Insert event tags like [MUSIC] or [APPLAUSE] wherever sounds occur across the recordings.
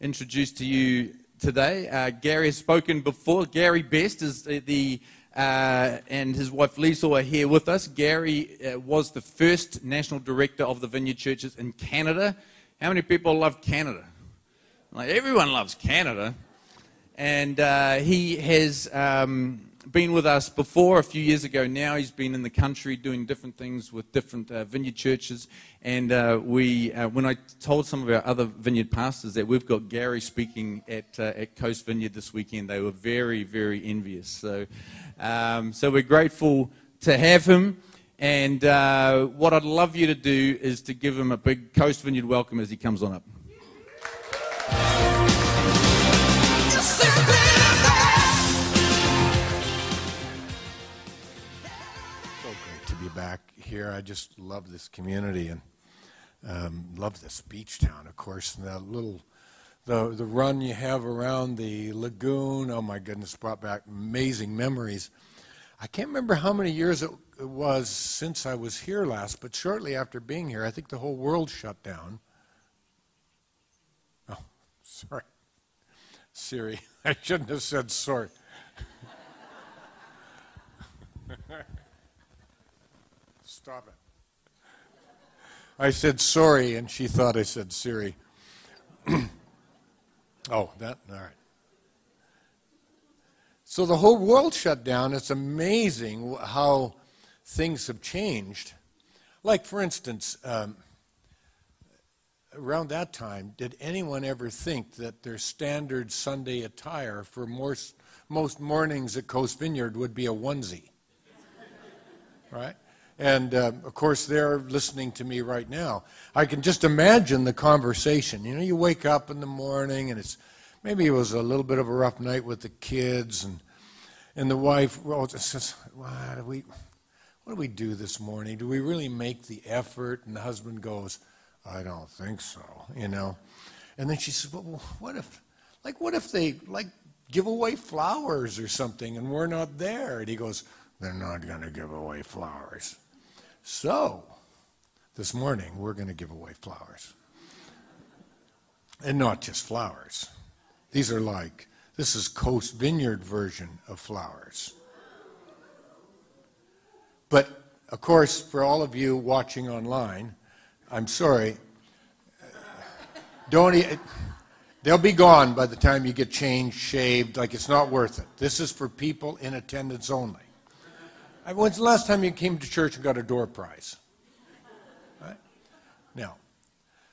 introduce to you today. Uh, Gary has spoken before. Gary Best is the, uh, and his wife Lisa are here with us. Gary uh, was the first national director of the Vineyard Churches in Canada. How many people love Canada? Like everyone loves Canada, and uh, he has. Um, been with us before a few years ago now. He's been in the country doing different things with different uh, vineyard churches. And uh, we, uh, when I told some of our other vineyard pastors that we've got Gary speaking at, uh, at Coast Vineyard this weekend, they were very, very envious. So, um, so we're grateful to have him. And uh, what I'd love you to do is to give him a big Coast Vineyard welcome as he comes on up. Back here. I just love this community and um, love this beach town, of course, and that little the the run you have around the lagoon. Oh my goodness, brought back amazing memories. I can't remember how many years it, it was since I was here last, but shortly after being here, I think the whole world shut down. Oh, sorry, Siri. [LAUGHS] I shouldn't have said sorry. [LAUGHS] Stop it. I said sorry, and she thought I said Siri. [CLEARS THROAT] oh, that, all right. So the whole world shut down. It's amazing how things have changed. Like, for instance, um, around that time, did anyone ever think that their standard Sunday attire for most, most mornings at Coast Vineyard would be a onesie? right? And uh, of course, they're listening to me right now. I can just imagine the conversation. You know, you wake up in the morning and it's maybe it was a little bit of a rough night with the kids, and, and the wife well, says, what do, we, what do we do this morning? Do we really make the effort? And the husband goes, I don't think so, you know. And then she says, well, what if, like, what if they, like, give away flowers or something and we're not there? And he goes, they're not going to give away flowers. So, this morning we're going to give away flowers. And not just flowers. These are like, this is Coast Vineyard version of flowers. But, of course, for all of you watching online, I'm sorry, don't, they'll be gone by the time you get changed, shaved, like it's not worth it. This is for people in attendance only. When's the last time you came to church and got a door prize? Right? Now,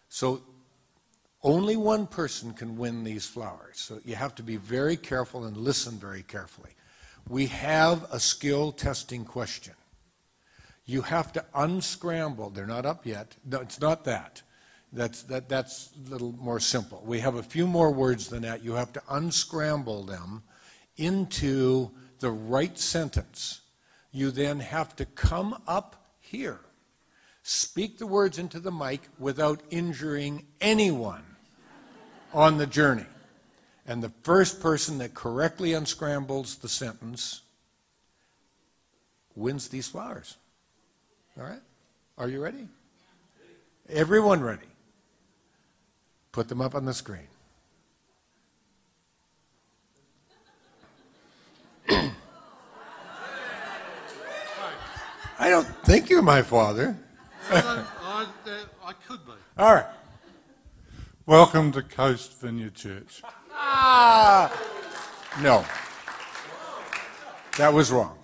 so only one person can win these flowers. So you have to be very careful and listen very carefully. We have a skill testing question. You have to unscramble. They're not up yet. No, it's not that. That's, that, that's a little more simple. We have a few more words than that. You have to unscramble them into the right sentence you then have to come up here, speak the words into the mic without injuring anyone on the journey. And the first person that correctly unscrambles the sentence wins these flowers. All right? Are you ready? Everyone ready? Put them up on the screen. I don't think you're my father. I, I, I could be. All right. Welcome to Coast Vineyard Church. Ah! No. That was wrong.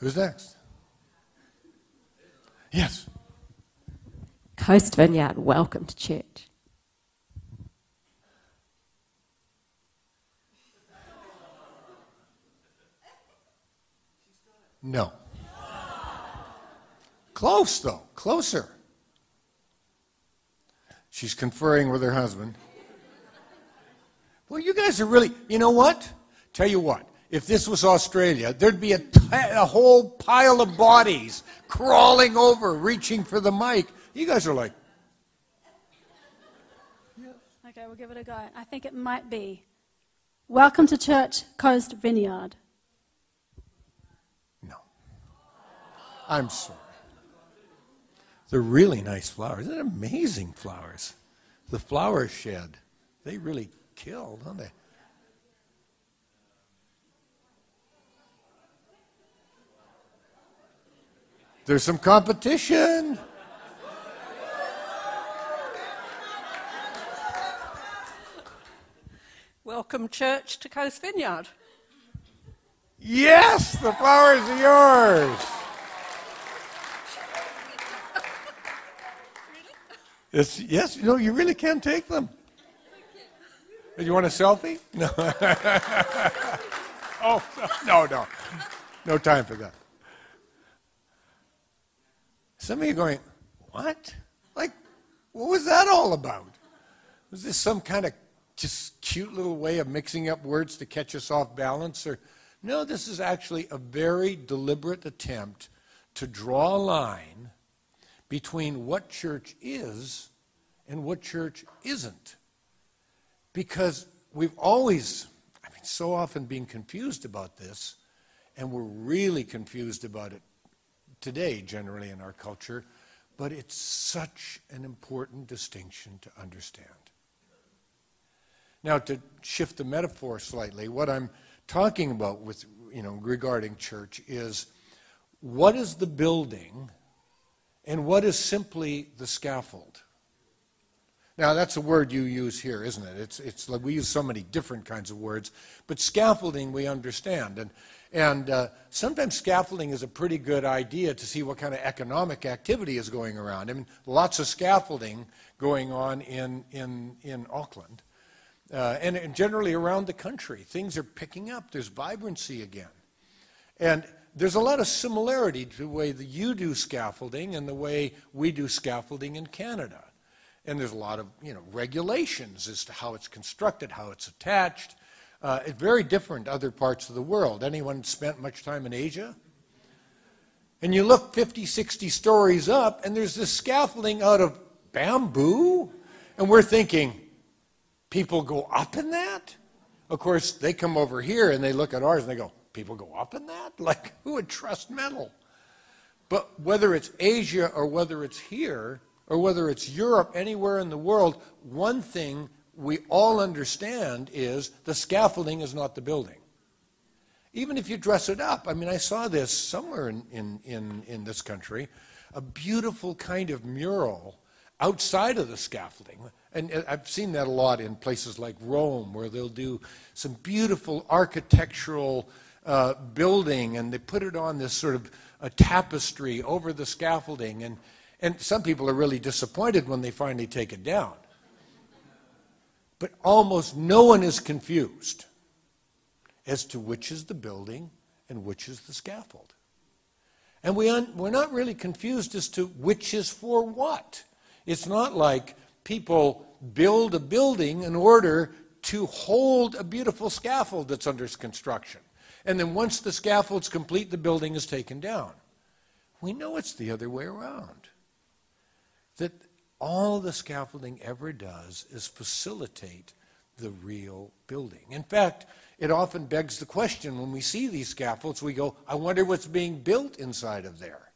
Who's next? Yes. Coast Vineyard, welcome to church. No. Close, though, closer. She's conferring with her husband. Well, you guys are really, you know what? Tell you what, if this was Australia, there'd be a, a whole pile of bodies crawling over, reaching for the mic. You guys are like, Okay, we'll give it a go. I think it might be. Welcome to Church Coast Vineyard. I'm sorry. They're really nice flowers. They're amazing flowers. The flower shed, they really kill, don't they? There's some competition. Welcome, church, to Coast Vineyard. Yes, the flowers are yours. It's, yes, you know, you really can take them. You want a selfie? No. [LAUGHS] oh, no, no. No time for that. Some of you going, what? Like, what was that all about? Was this some kind of just cute little way of mixing up words to catch us off balance? Or no, this is actually a very deliberate attempt to draw a line between what church is and what church isn't. Because we've always, I mean, so often been confused about this, and we're really confused about it today, generally in our culture, but it's such an important distinction to understand. Now, to shift the metaphor slightly, what I'm talking about with, you know, regarding church is what is the building and what is simply the scaffold? Now, that's a word you use here, isn't it? It's, it's like we use so many different kinds of words, but scaffolding we understand. And, and uh, sometimes scaffolding is a pretty good idea to see what kind of economic activity is going around. I mean, lots of scaffolding going on in, in, in Auckland uh, and, and generally around the country. Things are picking up, there's vibrancy again. And there's a lot of similarity to the way that you do scaffolding and the way we do scaffolding in Canada. And there's a lot of you know, regulations as to how it's constructed, how it's attached. Uh, it's very different other parts of the world. Anyone spent much time in Asia? And you look 50, 60 stories up, and there's this scaffolding out of bamboo. And we're thinking, people go up in that? Of course, they come over here and they look at ours and they go, people go up in that? [LAUGHS] Like, who would trust metal? But whether it's Asia or whether it's here, or whether it's Europe, anywhere in the world, one thing we all understand is the scaffolding is not the building. Even if you dress it up. I mean, I saw this somewhere in, in, in, in this country, a beautiful kind of mural outside of the scaffolding. And uh, I've seen that a lot in places like Rome, where they'll do some beautiful architectural uh, building and they put it on this sort of a tapestry over the scaffolding. And, and some people are really disappointed when they finally take it down. But almost no one is confused as to which is the building and which is the scaffold. And we un- we're not really confused as to which is for what. It's not like people build a building in order to hold a beautiful scaffold that's under construction. And then once the scaffold's complete, the building is taken down. We know it's the other way around. That all the scaffolding ever does is facilitate the real building. In fact, it often begs the question when we see these scaffolds, we go, I wonder what's being built inside of there.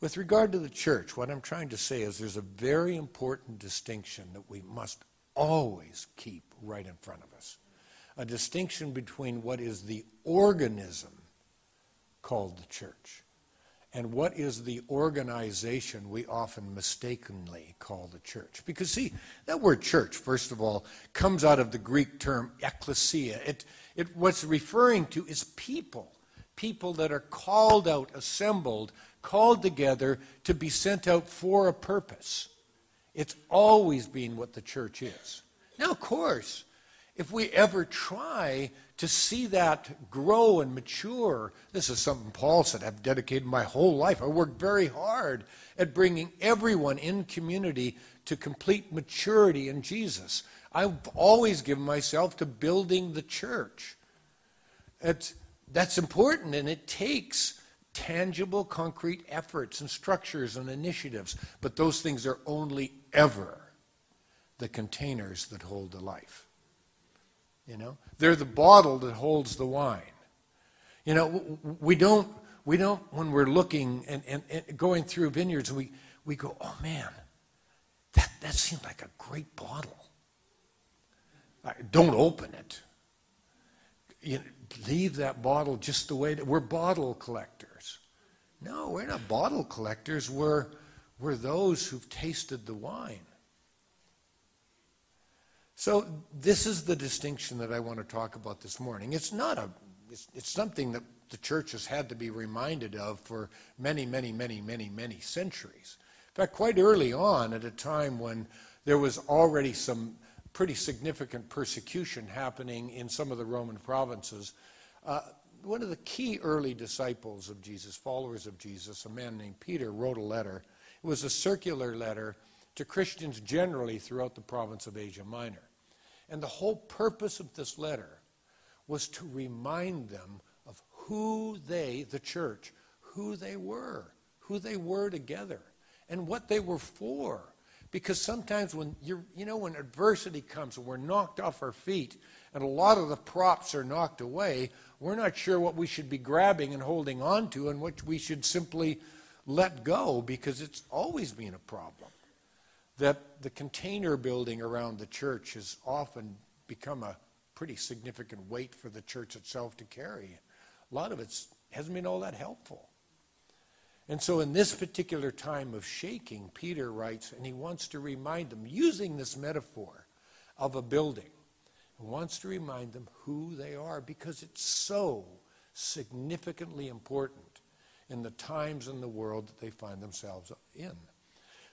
With regard to the church, what I'm trying to say is there's a very important distinction that we must always keep right in front of us a distinction between what is the organism called the church and what is the organization we often mistakenly call the church. Because, see, that word church, first of all, comes out of the Greek term ecclesia. It, it, what's referring to is people, people that are called out, assembled called together to be sent out for a purpose. It's always been what the church is. Now, of course, if we ever try to see that grow and mature. This is something Paul said I've dedicated my whole life. I worked very hard at bringing everyone in community to complete maturity in Jesus. I've always given myself to building the church. It's, that's important, and it takes tangible, concrete efforts and structures and initiatives, but those things are only ever the containers that hold the life. You know, they're the bottle that holds the wine. You know, we don't, we don't when we're looking and, and, and going through vineyards, we, we go, oh man, that, that seemed like a great bottle. Don't open it. You know, leave that bottle just the way that we're bottle collectors. No, we're not bottle collectors. We're, we're those who've tasted the wine. So this is the distinction that I want to talk about this morning. It's not a, it's, it's something that the church has had to be reminded of for many, many, many, many, many centuries. In fact, quite early on, at a time when there was already some pretty significant persecution happening in some of the Roman provinces, uh, one of the key early disciples of Jesus, followers of Jesus, a man named Peter, wrote a letter. It was a circular letter to Christians generally throughout the province of Asia Minor. And the whole purpose of this letter was to remind them of who they, the church, who they were, who they were together, and what they were for. Because sometimes when you're, you know, when adversity comes and we're knocked off our feet and a lot of the props are knocked away, we're not sure what we should be grabbing and holding on to and what we should simply let go because it's always been a problem that the container building around the church has often become a pretty significant weight for the church itself to carry. A lot of it hasn't been all that helpful. And so, in this particular time of shaking, Peter writes, and he wants to remind them, using this metaphor of a building, wants to remind them who they are because it's so significantly important in the times in the world that they find themselves in.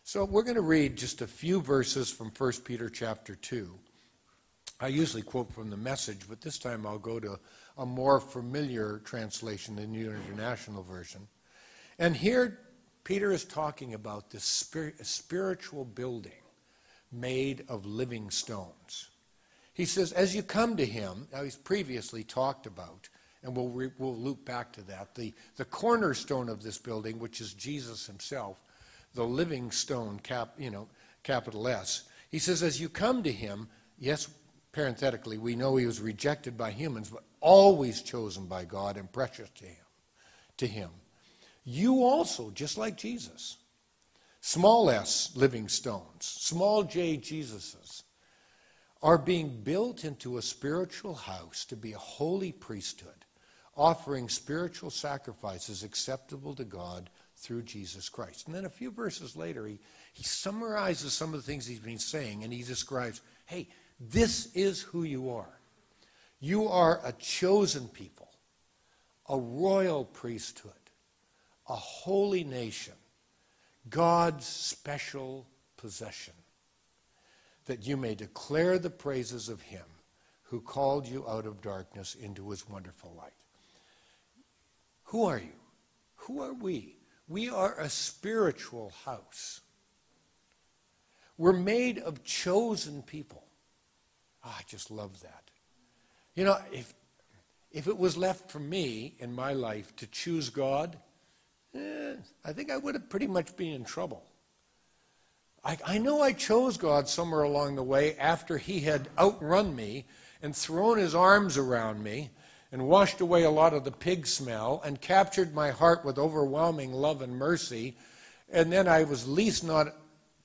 So we're going to read just a few verses from 1 Peter chapter 2. I usually quote from the message, but this time I'll go to a more familiar translation, the New International Version. And here Peter is talking about this spiritual building made of living stones. He says, as you come to him, now he's previously talked about, and we'll, re, we'll loop back to that, the, the cornerstone of this building, which is Jesus himself, the living stone, cap, you know, capital S. He says, as you come to him, yes, parenthetically, we know he was rejected by humans, but always chosen by God and precious to him. To him. You also, just like Jesus, small s living stones, small j Jesuses, are being built into a spiritual house to be a holy priesthood, offering spiritual sacrifices acceptable to God through Jesus Christ. And then a few verses later, he, he summarizes some of the things he's been saying and he describes hey, this is who you are. You are a chosen people, a royal priesthood, a holy nation, God's special possession, that you may declare the praises of him who called you out of darkness into his wonderful light. Who are you? Who are we? We are a spiritual house. We're made of chosen people. Oh, I just love that. You know, if, if it was left for me in my life to choose God, eh, I think I would have pretty much been in trouble. I, I know I chose God somewhere along the way after He had outrun me and thrown His arms around me and washed away a lot of the pig smell and captured my heart with overwhelming love and mercy. And then I was least not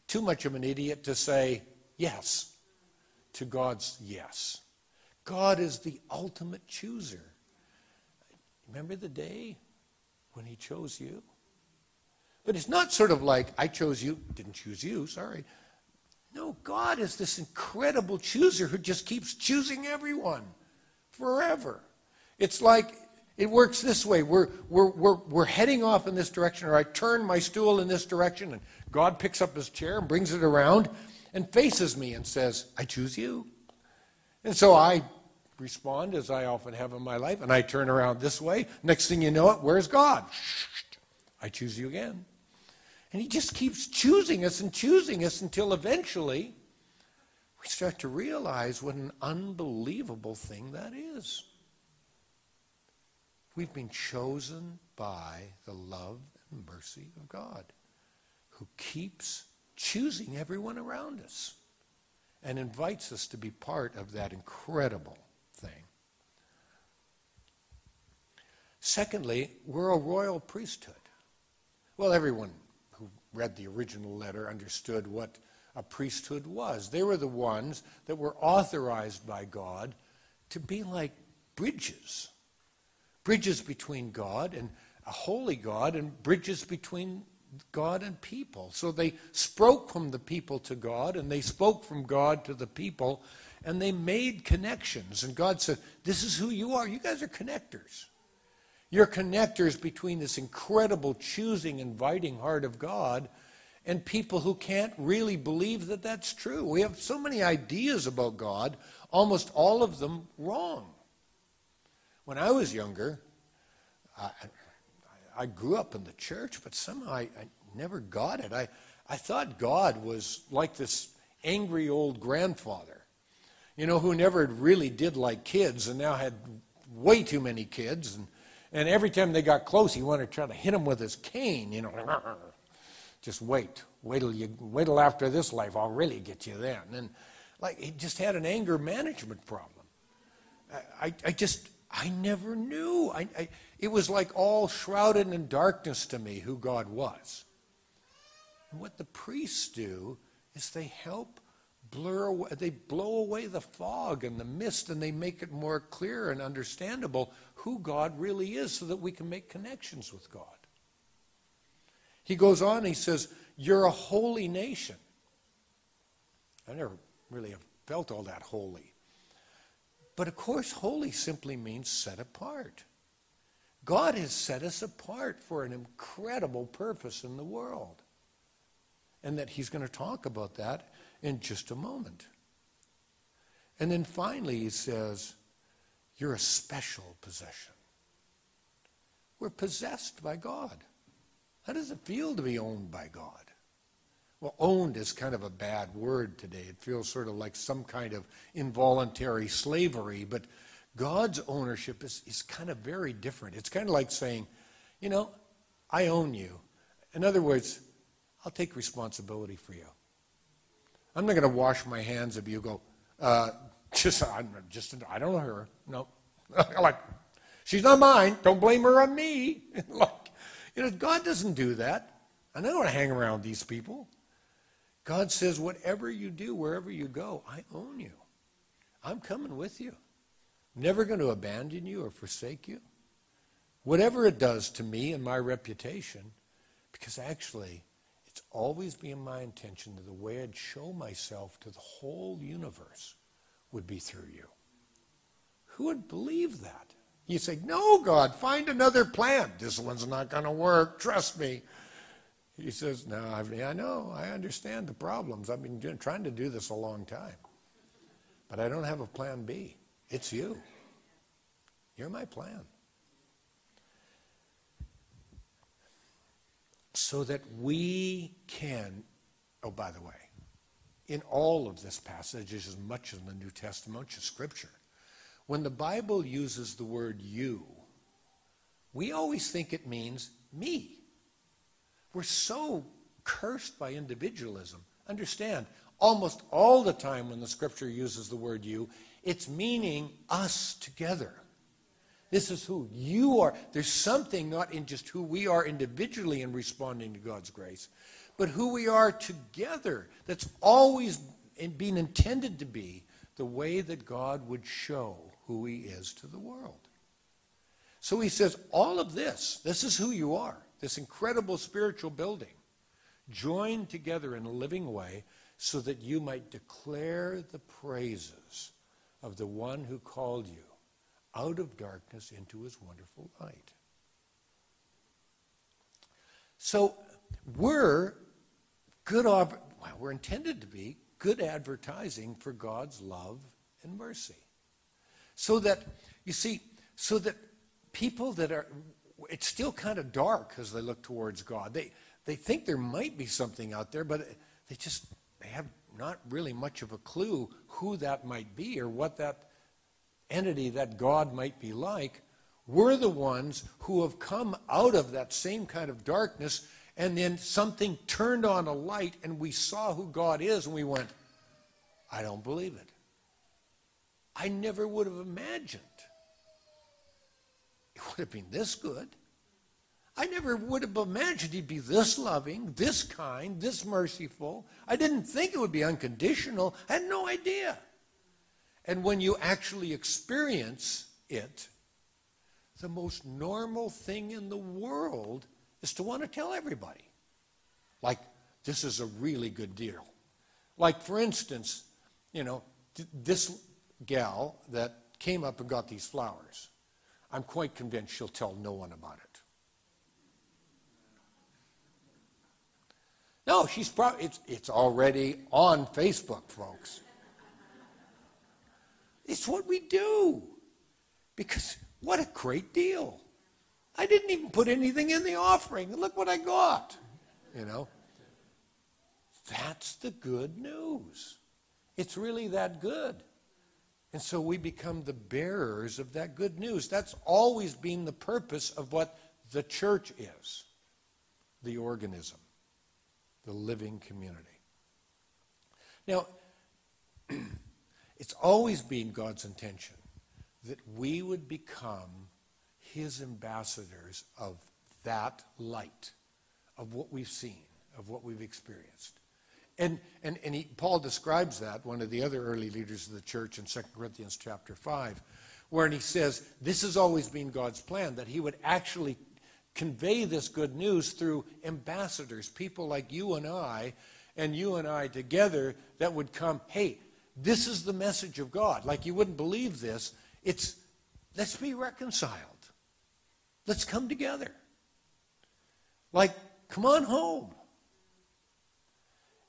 too much of an idiot to say yes to God's yes. God is the ultimate chooser. Remember the day when He chose you? But it's not sort of like, I chose you, didn't choose you, sorry. No, God is this incredible chooser who just keeps choosing everyone forever. It's like it works this way. We're, we're, we're, we're heading off in this direction, or I turn my stool in this direction, and God picks up his chair and brings it around and faces me and says, I choose you. And so I respond as I often have in my life, and I turn around this way. Next thing you know it, where's God? I choose you again. And He just keeps choosing us and choosing us until eventually we start to realize what an unbelievable thing that is. We've been chosen by the love and mercy of God, who keeps choosing everyone around us and invites us to be part of that incredible thing. Secondly, we're a royal priesthood. Well, everyone who read the original letter understood what a priesthood was. They were the ones that were authorized by God to be like bridges bridges between God and a holy God, and bridges between God and people. So they spoke from the people to God, and they spoke from God to the people, and they made connections. And God said, This is who you are. You guys are connectors. You're connectors between this incredible, choosing, inviting heart of God and people who can't really believe that that's true. We have so many ideas about God, almost all of them wrong. When I was younger, I, I grew up in the church, but somehow I, I never got it. I, I thought God was like this angry old grandfather, you know, who never really did like kids and now had way too many kids. And, and every time they got close, he wanted to try to hit them with his cane, you know. [LAUGHS] Just wait. Wait till, you, wait till after this life, I'll really get you then. And like, he just had an anger management problem. I, I, I just, I never knew. I, I, it was like all shrouded in darkness to me who God was. And what the priests do is they help blur away, they blow away the fog and the mist and they make it more clear and understandable who God really is so that we can make connections with God. He goes on, he says, You're a holy nation. I never really have felt all that holy. But of course, holy simply means set apart. God has set us apart for an incredible purpose in the world. And that he's going to talk about that in just a moment. And then finally, he says, You're a special possession. We're possessed by God. How does it feel to be owned by God? Well, owned is kind of a bad word today. It feels sort of like some kind of involuntary slavery, but God's ownership is, is kind of very different. It's kind of like saying, you know, I own you. In other words, I'll take responsibility for you. I'm not going to wash my hands of you. Go, uh, just, I'm just, I don't know her. No, [LAUGHS] like, she's not mine. Don't blame her on me. [LAUGHS] like, you know, God doesn't do that. I don't want to hang around these people. God says, whatever you do, wherever you go, I own you. I'm coming with you. Never going to abandon you or forsake you. Whatever it does to me and my reputation, because actually, always been my intention that the way I'd show myself to the whole universe would be through you. Who would believe that? You say, No, God, find another plan. This one's not going to work. Trust me. He says, No, I know. I understand the problems. I've been doing, trying to do this a long time. But I don't have a plan B. It's you. You're my plan. So that we can, oh, by the way, in all of this passage, as much in the New Testament, much Scripture, when the Bible uses the word you, we always think it means me. We're so cursed by individualism. Understand, almost all the time when the scripture uses the word you, it's meaning us together. This is who you are. There's something not in just who we are individually in responding to God's grace, but who we are together that's always been intended to be the way that God would show who he is to the world. So he says, all of this, this is who you are this incredible spiritual building, joined together in a living way so that you might declare the praises of the one who called you out of darkness into his wonderful light. So we're good, well, we're intended to be good advertising for God's love and mercy. So that, you see, so that people that are, it's still kind of dark as they look towards God. They, they think there might be something out there, but they just they have not really much of a clue who that might be or what that entity, that God might be like. We're the ones who have come out of that same kind of darkness, and then something turned on a light, and we saw who God is, and we went, I don't believe it. I never would have imagined it would have been this good. I never would have imagined he'd be this loving, this kind, this merciful. I didn't think it would be unconditional. I had no idea. And when you actually experience it, the most normal thing in the world is to want to tell everybody. Like, this is a really good deal. Like, for instance, you know, this gal that came up and got these flowers, I'm quite convinced she'll tell no one about it. No, she's probably, it's, it's already on Facebook, folks. It's what we do. Because what a great deal. I didn't even put anything in the offering. Look what I got. You know? That's the good news. It's really that good. And so we become the bearers of that good news. That's always been the purpose of what the church is the organism, the living community. Now, [CLEARS THROAT] it's always been God's intention that we would become his ambassadors of that light, of what we've seen, of what we've experienced. And, and, and he, Paul describes that, one of the other early leaders of the church in 2 Corinthians chapter 5, where he says this has always been God's plan, that he would actually convey this good news through ambassadors, people like you and I, and you and I together that would come, hey, this is the message of God. Like you wouldn't believe this. It's let's be reconciled. Let's come together. Like, come on home.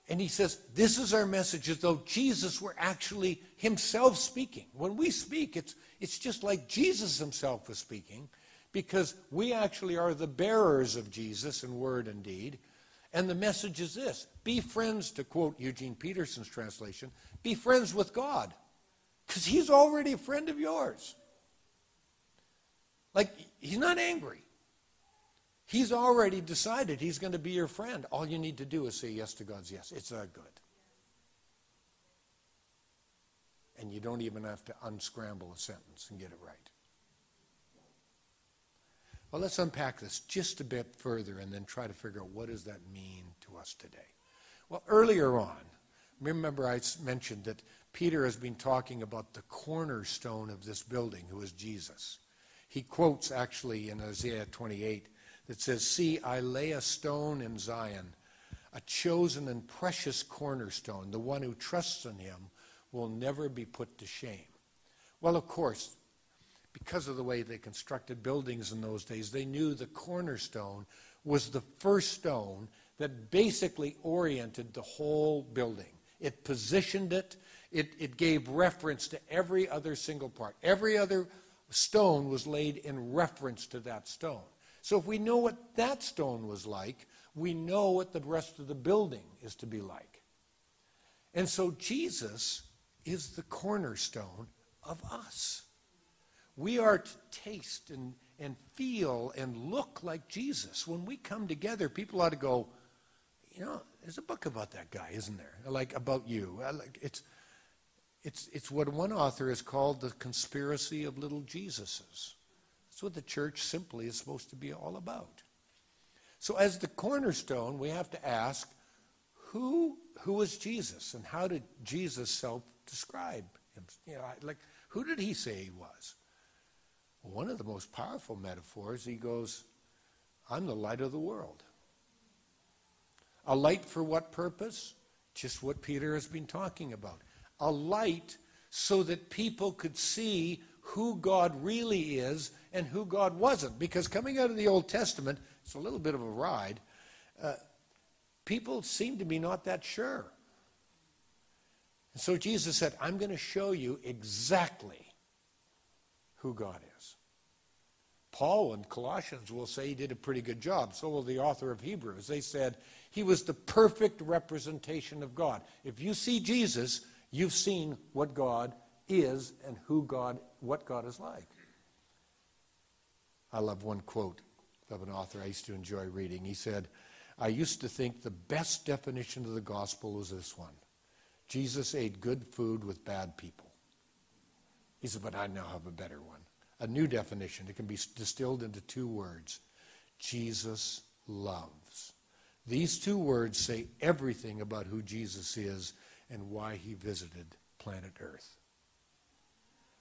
And he says, This is our message as though Jesus were actually himself speaking. When we speak, it's, it's just like Jesus himself was speaking, because we actually are the bearers of Jesus in word and deed. And the message is this be friends, to quote Eugene Peterson's translation, be friends with God, because he's already a friend of yours. Like, he's not angry. He's already decided he's going to be your friend. All you need to do is say yes to God's yes. It's that good. And you don't even have to unscramble a sentence and get it right. Well, let's unpack this just a bit further and then try to figure out what does that mean to us today. Well, earlier on, remember I mentioned that Peter has been talking about the cornerstone of this building, who is Jesus. He quotes actually in Isaiah 28 that says, See, I lay a stone in Zion, a chosen and precious cornerstone. The one who trusts in him will never be put to shame. Well, of course, because of the way they constructed buildings in those days, they knew the cornerstone was the first stone that basically oriented the whole building. It positioned it, it, it gave reference to every other single part. Every other stone was laid in reference to that stone. So if we know what that stone was like, we know what the rest of the building is to be like. And so Jesus is the cornerstone of us. We are to taste and, and feel and look like Jesus. When we come together, people ought to go, you know, there's a book about that guy, isn't there? Like about you. It's, it's, it's what one author has called the conspiracy of little Jesuses. That's what the church simply is supposed to be all about. So, as the cornerstone, we have to ask who, who is Jesus and how did Jesus self describe him? You know, like, who did he say he was? One of the most powerful metaphors, he goes, I'm the light of the world. A light for what purpose? Just what Peter has been talking about. A light so that people could see who God really is and who God wasn't. Because coming out of the Old Testament, it's a little bit of a ride. Uh, people seem to be not that sure. And so Jesus said, I'm going to show you exactly who God is. Paul in Colossians will say he did a pretty good job. So will the author of Hebrews. They said he was the perfect representation of God. If you see Jesus, you've seen what God is and who God, what God is like. I love one quote of an author I used to enjoy reading. He said, I used to think the best definition of the gospel was this one Jesus ate good food with bad people. He said, but I now have a better one. A new definition. It can be distilled into two words Jesus loves. These two words say everything about who Jesus is and why he visited planet Earth.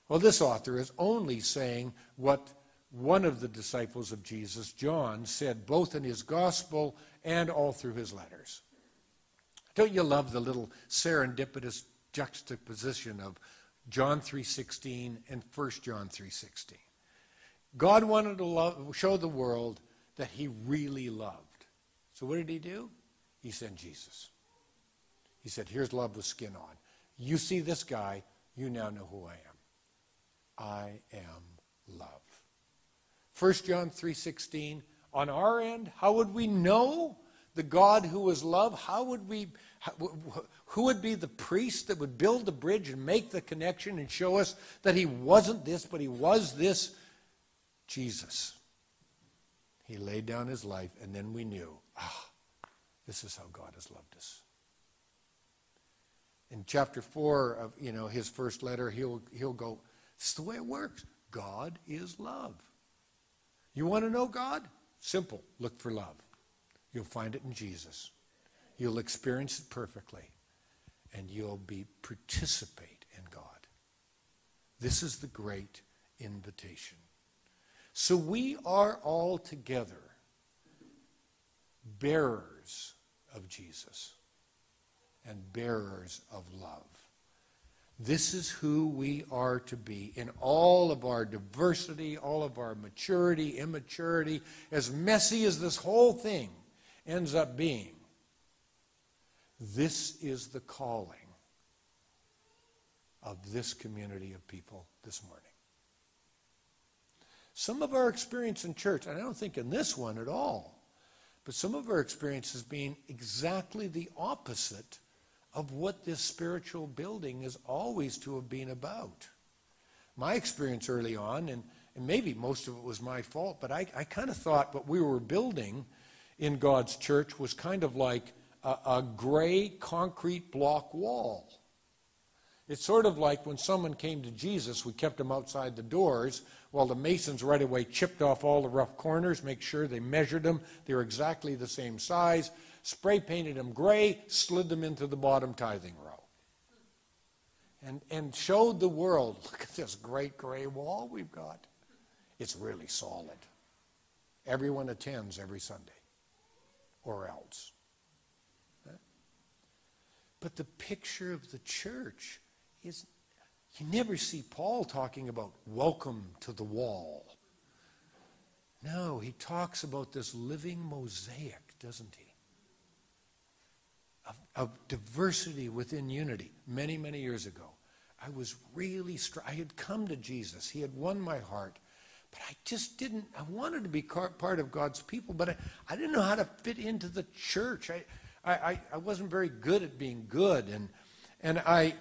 Well, this author is only saying what one of the disciples of Jesus, John, said both in his gospel and all through his letters. Don't you love the little serendipitous juxtaposition of John 3:16 and 1 John 3:16? God wanted to love, show the world that he really loved. So what did he do? He sent Jesus. He said, "Here's love with skin on. You see this guy, you now know who I am. I am love." 1 John 3:16 on our end, how would we know the God who is love? How would we who would be the priest that would build the bridge and make the connection and show us that he wasn't this but he was this? Jesus. He laid down his life and then we knew, ah, this is how God has loved us. In chapter 4 of, you know, his first letter, he'll he'll go, this is the way it works. God is love. You want to know God? Simple. Look for love. You'll find it in Jesus. You'll experience it perfectly. And you'll be participate in God. This is the great invitation. So we are all together bearers of Jesus and bearers of love. This is who we are to be in all of our diversity, all of our maturity, immaturity, as messy as this whole thing ends up being. This is the calling of this community of people this morning. Some of our experience in church, and I don't think in this one at all, but some of our experience has been exactly the opposite of what this spiritual building is always to have been about. My experience early on, and, and maybe most of it was my fault, but I, I kind of thought what we were building in God's church was kind of like a, a gray concrete block wall. It's sort of like when someone came to Jesus, we kept them outside the doors while the masons right away chipped off all the rough corners, make sure they measured them, they were exactly the same size, spray painted them gray, slid them into the bottom tithing row. And, and showed the world [LAUGHS] look at this great gray wall we've got. It's really solid. Everyone attends every Sunday, or else. But the picture of the church is you never see Paul talking about welcome to the wall. No, he talks about this living mosaic, doesn't he? of, of diversity within unity many, many years ago. I was really, str- I had come to Jesus. He had won my heart. But I just didn't, I wanted to be part of God's people, but I, I didn't know how to fit into the church. I, I, I wasn't very good at being good. And, and I,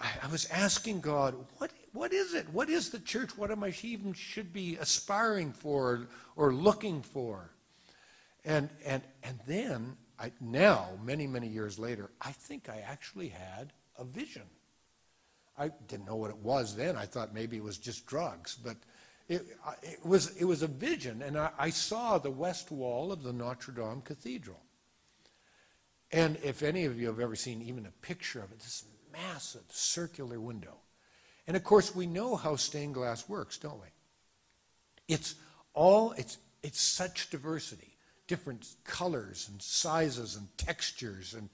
I was asking God, what, what is it? What is the church? What am I even should be aspiring for or, or looking for? And, and, and then I, now, many, many years later, I think I actually had a vision. I didn't know what it was then. I thought maybe it was just drugs, but it, it was, it was a vision, and I, I saw the west wall of the Notre Dame Cathedral. And if any of you have ever seen even a picture of it, this massive circular window. And of course, we know how stained glass works, don't we? It's all, it's, it's such diversity different colors and sizes and textures, and,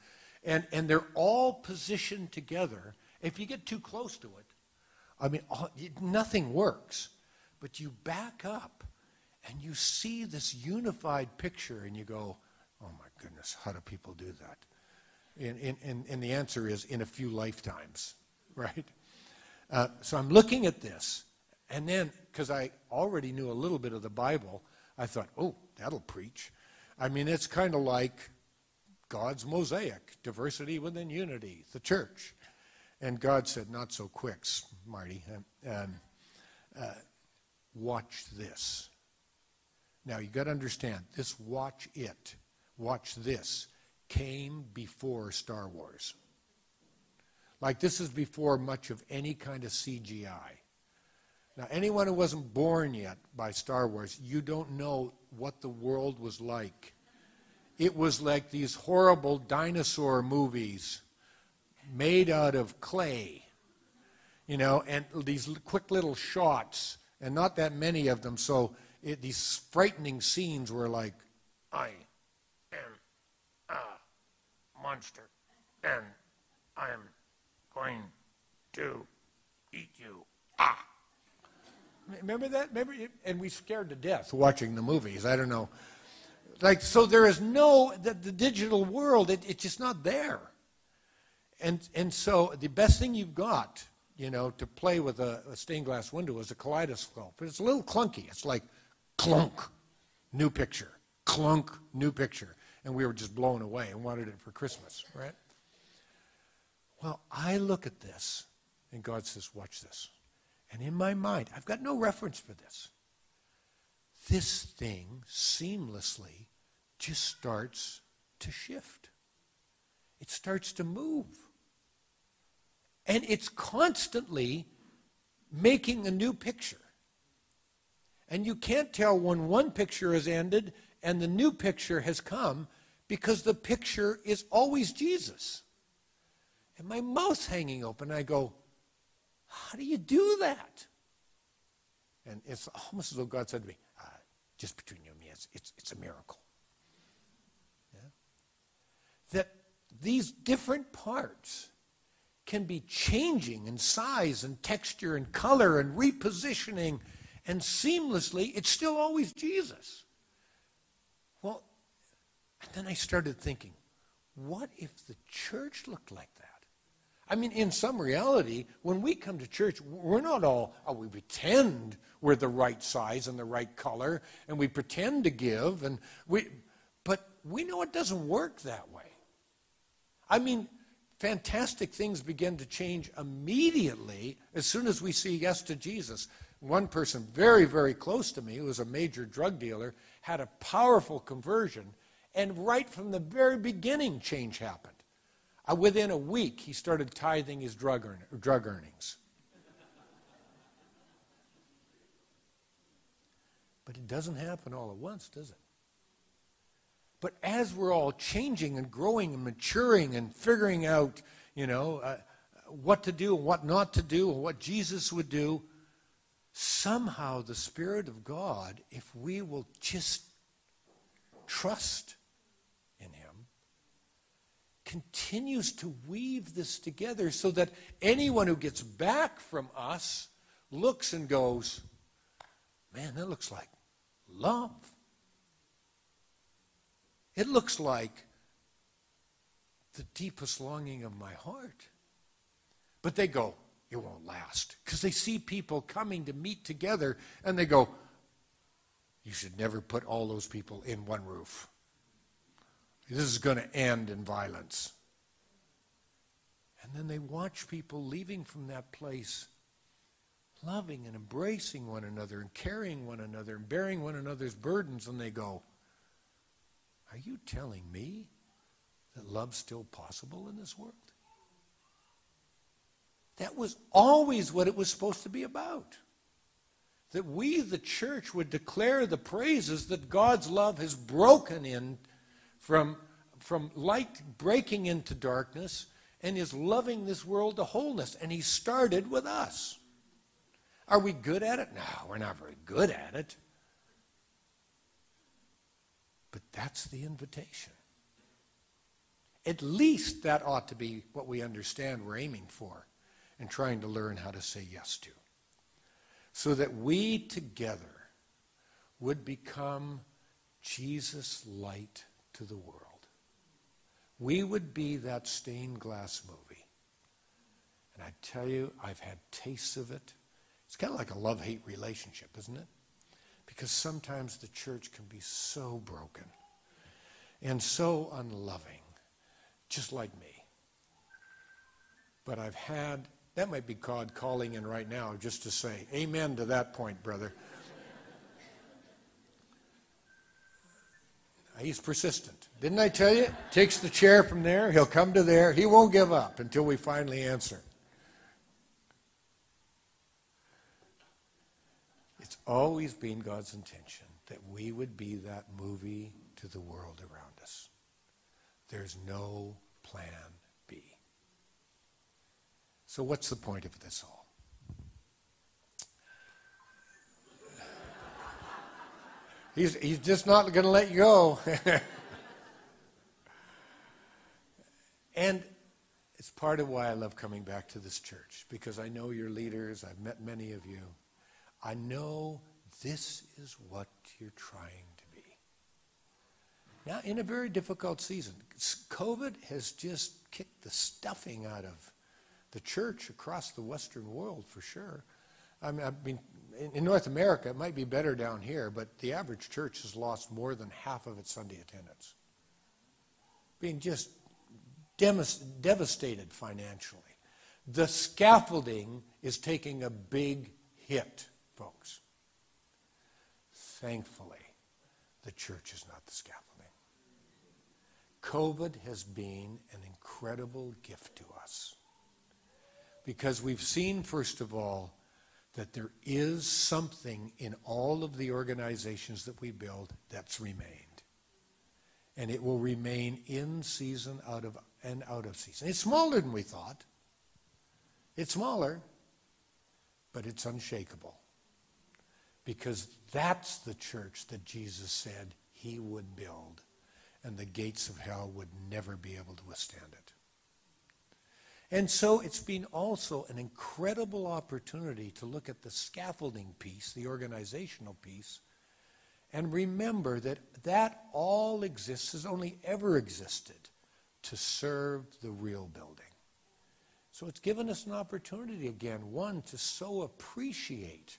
and, and they're all positioned together. If you get too close to it, I mean, nothing works. But you back up and you see this unified picture, and you go, goodness, how do people do that? And, and, and the answer is in a few lifetimes, [LAUGHS] right? Uh, so I'm looking at this, And then, because I already knew a little bit of the Bible, I thought, oh, that'll preach. I mean, it's kind of like God's mosaic, diversity within unity, the church. And God said, not so quick, Marty. And, uh, watch this. Now, you've got to understand, this watch it, watch this, came before Star Wars. Like, this is before much of any kind of CGI. Now, anyone who wasn't born yet by Star Wars, you don't know what the world was like. It was like these horrible dinosaur movies made out of clay, you know, and these quick little shots, and not that many of them. So it, these frightening scenes were like, I monster, and I am going to eat you. Ah. Remember that? Remember, and we scared to death watching the movies. I don't know. Like, so there is no, the, the digital world, it, it's just not there. And, and so the best thing you've got, you know, to play with a, a stained glass window is a kaleidoscope. But it's a little clunky. It's like clunk, new picture, clunk, new picture. And we were just blown away and wanted it for Christmas, right? Well, I look at this, and God says, Watch this. And in my mind, I've got no reference for this. This thing seamlessly just starts to shift. It starts to move. And it's constantly making a new picture. And you can't tell when one picture has ended and the new picture has come because the picture is always Jesus. And my mouth's hanging open. I go, how do you do that? And it's almost as though God said to me, uh, just between you and me, it's, it's, it's a miracle. Yeah? That these different parts can be changing in size and texture and color and repositioning and seamlessly, it's still always Jesus. And then I started thinking, what if the church looked like that? I mean, in some reality, when we come to church, we're not all, oh, we pretend we're the right size and the right color, and we pretend to give, and we, but we know it doesn't work that way. I mean, fantastic things begin to change immediately as soon as we say yes to Jesus. One person very, very close to me, who was a major drug dealer, had a powerful conversion, and right from the very beginning, change happened. Uh, within a week, he started tithing his drug, earn, drug earnings. But it doesn't happen all at once, does it? But as we're all changing and growing and maturing and figuring out, you know, uh, what to do and what not to do and what Jesus would do, somehow the Spirit of God, if we will just trust continues to weave this together so that anyone who gets back from us looks and goes, man, that looks like love. It looks like the deepest longing of my heart. But they go, it won't last. Because they see people coming to meet together and they go, you should never put all those people in one roof. This is going to end in violence. And then they watch people leaving from that place, loving and embracing one another and carrying one another and bearing one another's burdens, and they go, Are you telling me that love's still possible in this world? That was always what it was supposed to be about. That we, the church, would declare the praises that God's love has broken in from, from light breaking into darkness and is loving this world to wholeness. And he started with us. Are we good at it? No, we're not very good at it. But that's the invitation. At least that ought to be what we understand we're aiming for and trying to learn how to say yes to. So that we together would become Jesus' light to the world. We would be that stained glass movie. And I tell you, I've had tastes of it. It's kind of like a love hate relationship, isn't it? Because sometimes the church can be so broken and so unloving, just like me. But I've had, that might be God calling in right now just to say, Amen to that point, brother. He's persistent. Didn't I tell you? Takes the chair from there, he'll come to there. He won't give up until we finally answer. It's always been God's intention that we would be that movie to the world around us. There's no plan B. So, what's the point of this all? He's, he's just not going to let you go. [LAUGHS] and it's part of why I love coming back to this church because I know your leaders, I've met many of you. I know this is what you're trying to be. Now, in a very difficult season, COVID has just kicked the stuffing out of the church across the Western world for sure. I mean, I mean in North America, it might be better down here, but the average church has lost more than half of its Sunday attendance. Being just devastated financially. The scaffolding is taking a big hit, folks. Thankfully, the church is not the scaffolding. COVID has been an incredible gift to us because we've seen, first of all, that there is something in all of the organizations that we build that's remained. And it will remain in season out of and out of season. It's smaller than we thought. It's smaller, but it's unshakable. Because that's the church that Jesus said he would build, and the gates of hell would never be able to withstand it. And so it's been also an incredible opportunity to look at the scaffolding piece, the organizational piece, and remember that that all exists, has only ever existed to serve the real building. So it's given us an opportunity again, one, to so appreciate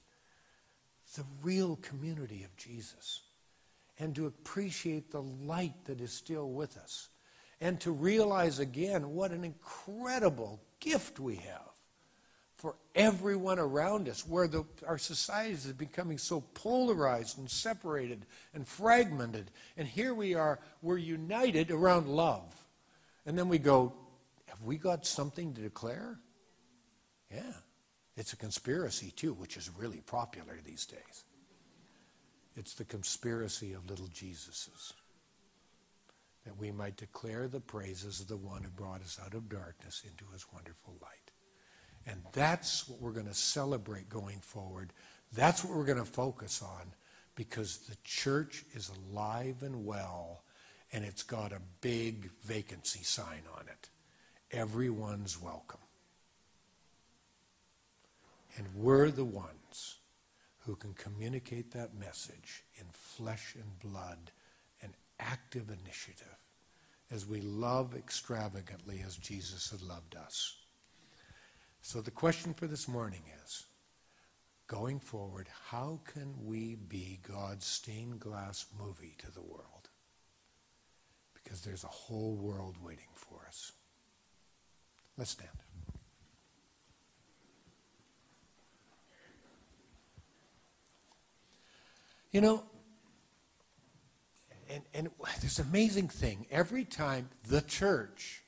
the real community of Jesus and to appreciate the light that is still with us and to realize again what an incredible gift we have for everyone around us, where the, our societies is becoming so polarized and separated and fragmented. And here we are, we're united around love. And then we go, have we got something to declare? Yeah. It's a conspiracy, too, which is really popular these days. It's the conspiracy of little Jesuses that we might declare the praises of the one who brought us out of darkness into his wonderful light. And that's what we're going to celebrate going forward. That's what we're going to focus on because the church is alive and well and it's got a big vacancy sign on it. Everyone's welcome. And we're the ones who can communicate that message in flesh and blood active initiative as we love extravagantly as Jesus had loved us. So the question for this morning is going forward, how can we be God's stained glass movie to the world? Because there's a whole world waiting for us. Let's stand. You know, and, and this amazing thing every time the church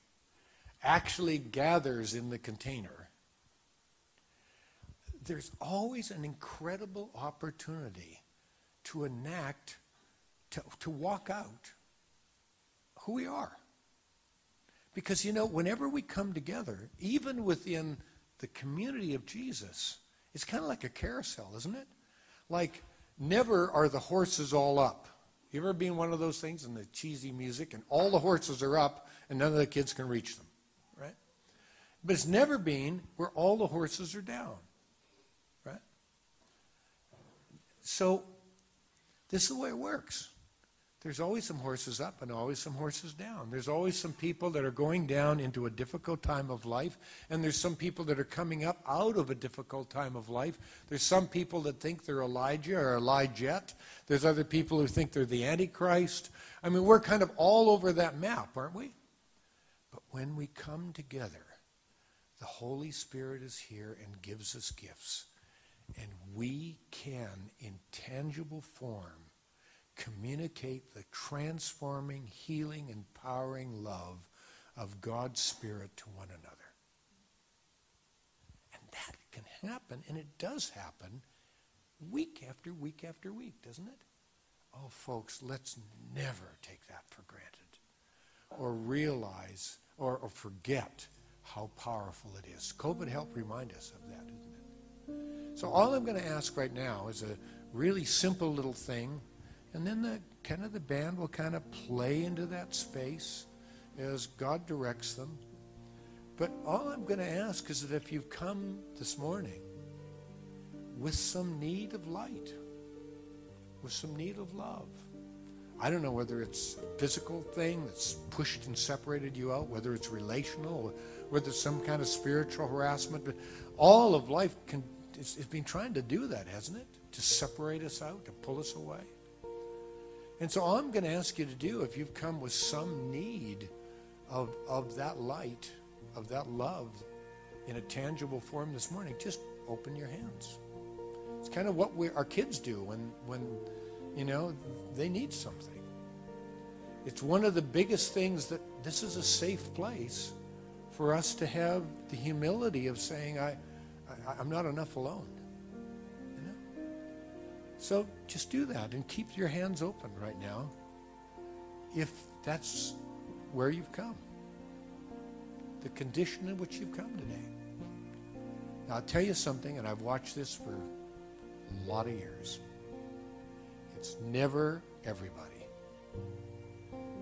actually gathers in the container, there's always an incredible opportunity to enact, to, to walk out who we are. Because, you know, whenever we come together, even within the community of Jesus, it's kind of like a carousel, isn't it? Like, never are the horses all up. You ever been one of those things and the cheesy music and all the horses are up and none of the kids can reach them, right? But it's never been where all the horses are down, right? So this is the way it works. There's always some horses up and always some horses down. There's always some people that are going down into a difficult time of life, and there's some people that are coming up out of a difficult time of life. There's some people that think they're Elijah or Elijah. There's other people who think they're the Antichrist. I mean, we're kind of all over that map, aren't we? But when we come together, the Holy Spirit is here and gives us gifts. And we can, in tangible form, communicate the transforming, healing, empowering love of God's Spirit to one another. And that can happen, and it does happen week after week after week, doesn't it? Oh, folks, let's never take that for granted or realize or, or forget how powerful it is. COVID helped remind us of that, isn't it? So all I'm going to ask right now is a really simple little thing and then the kind of the band will kind of play into that space as God directs them. But all I'm going to ask is that if you've come this morning with some need of light, with some need of love, I don't know whether it's a physical thing that's pushed and separated you out, whether it's relational, whether it's some kind of spiritual harassment, but all of life can, it's, it's been trying to do that, hasn't it? To separate us out, to pull us away. And so I'm going to ask you to do, if you've come with some need of, of that light, of that love in a tangible form this morning, just open your hands. It's kind of what we, our kids do when, when, you know, they need something. It's one of the biggest things that this is a safe place for us to have the humility of saying, I, I, I'm not enough alone. So just do that and keep your hands open right now if that's where you've come, the condition in which you've come today. Now, I'll tell you something, and I've watched this for a lot of years. It's never everybody.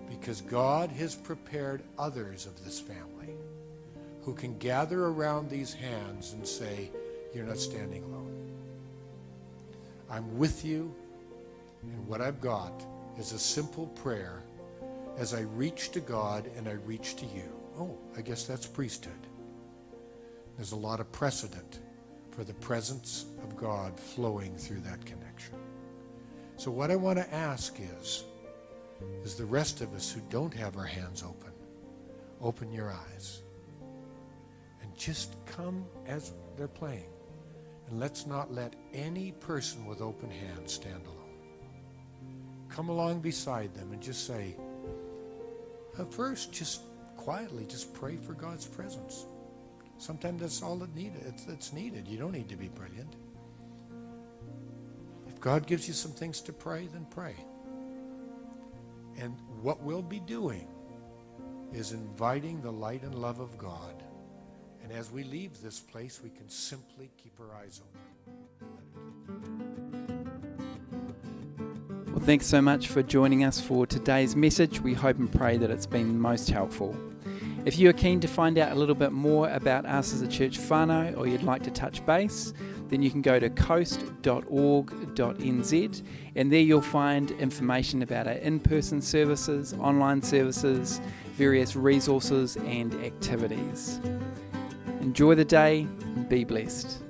Because God has prepared others of this family who can gather around these hands and say, You're not standing alone. I'm with you, and what I've got is a simple prayer as I reach to God and I reach to you. Oh, I guess that's priesthood. There's a lot of precedent for the presence of God flowing through that connection. So, what I want to ask is, is the rest of us who don't have our hands open, open your eyes and just come as they're playing. And let's not let any person with open hands stand alone. Come along beside them and just say, at first, just quietly, just pray for God's presence. Sometimes that's all that needed. It's, it's needed. You don't need to be brilliant. If God gives you some things to pray, then pray. And what we'll be doing is inviting the light and love of God and as we leave this place, we can simply keep our eyes open. Well, thanks so much for joining us for today's message. We hope and pray that it's been most helpful. If you are keen to find out a little bit more about us as a church whānau or you'd like to touch base, then you can go to coast.org.nz and there you'll find information about our in person services, online services, various resources, and activities. Enjoy the day. And be blessed.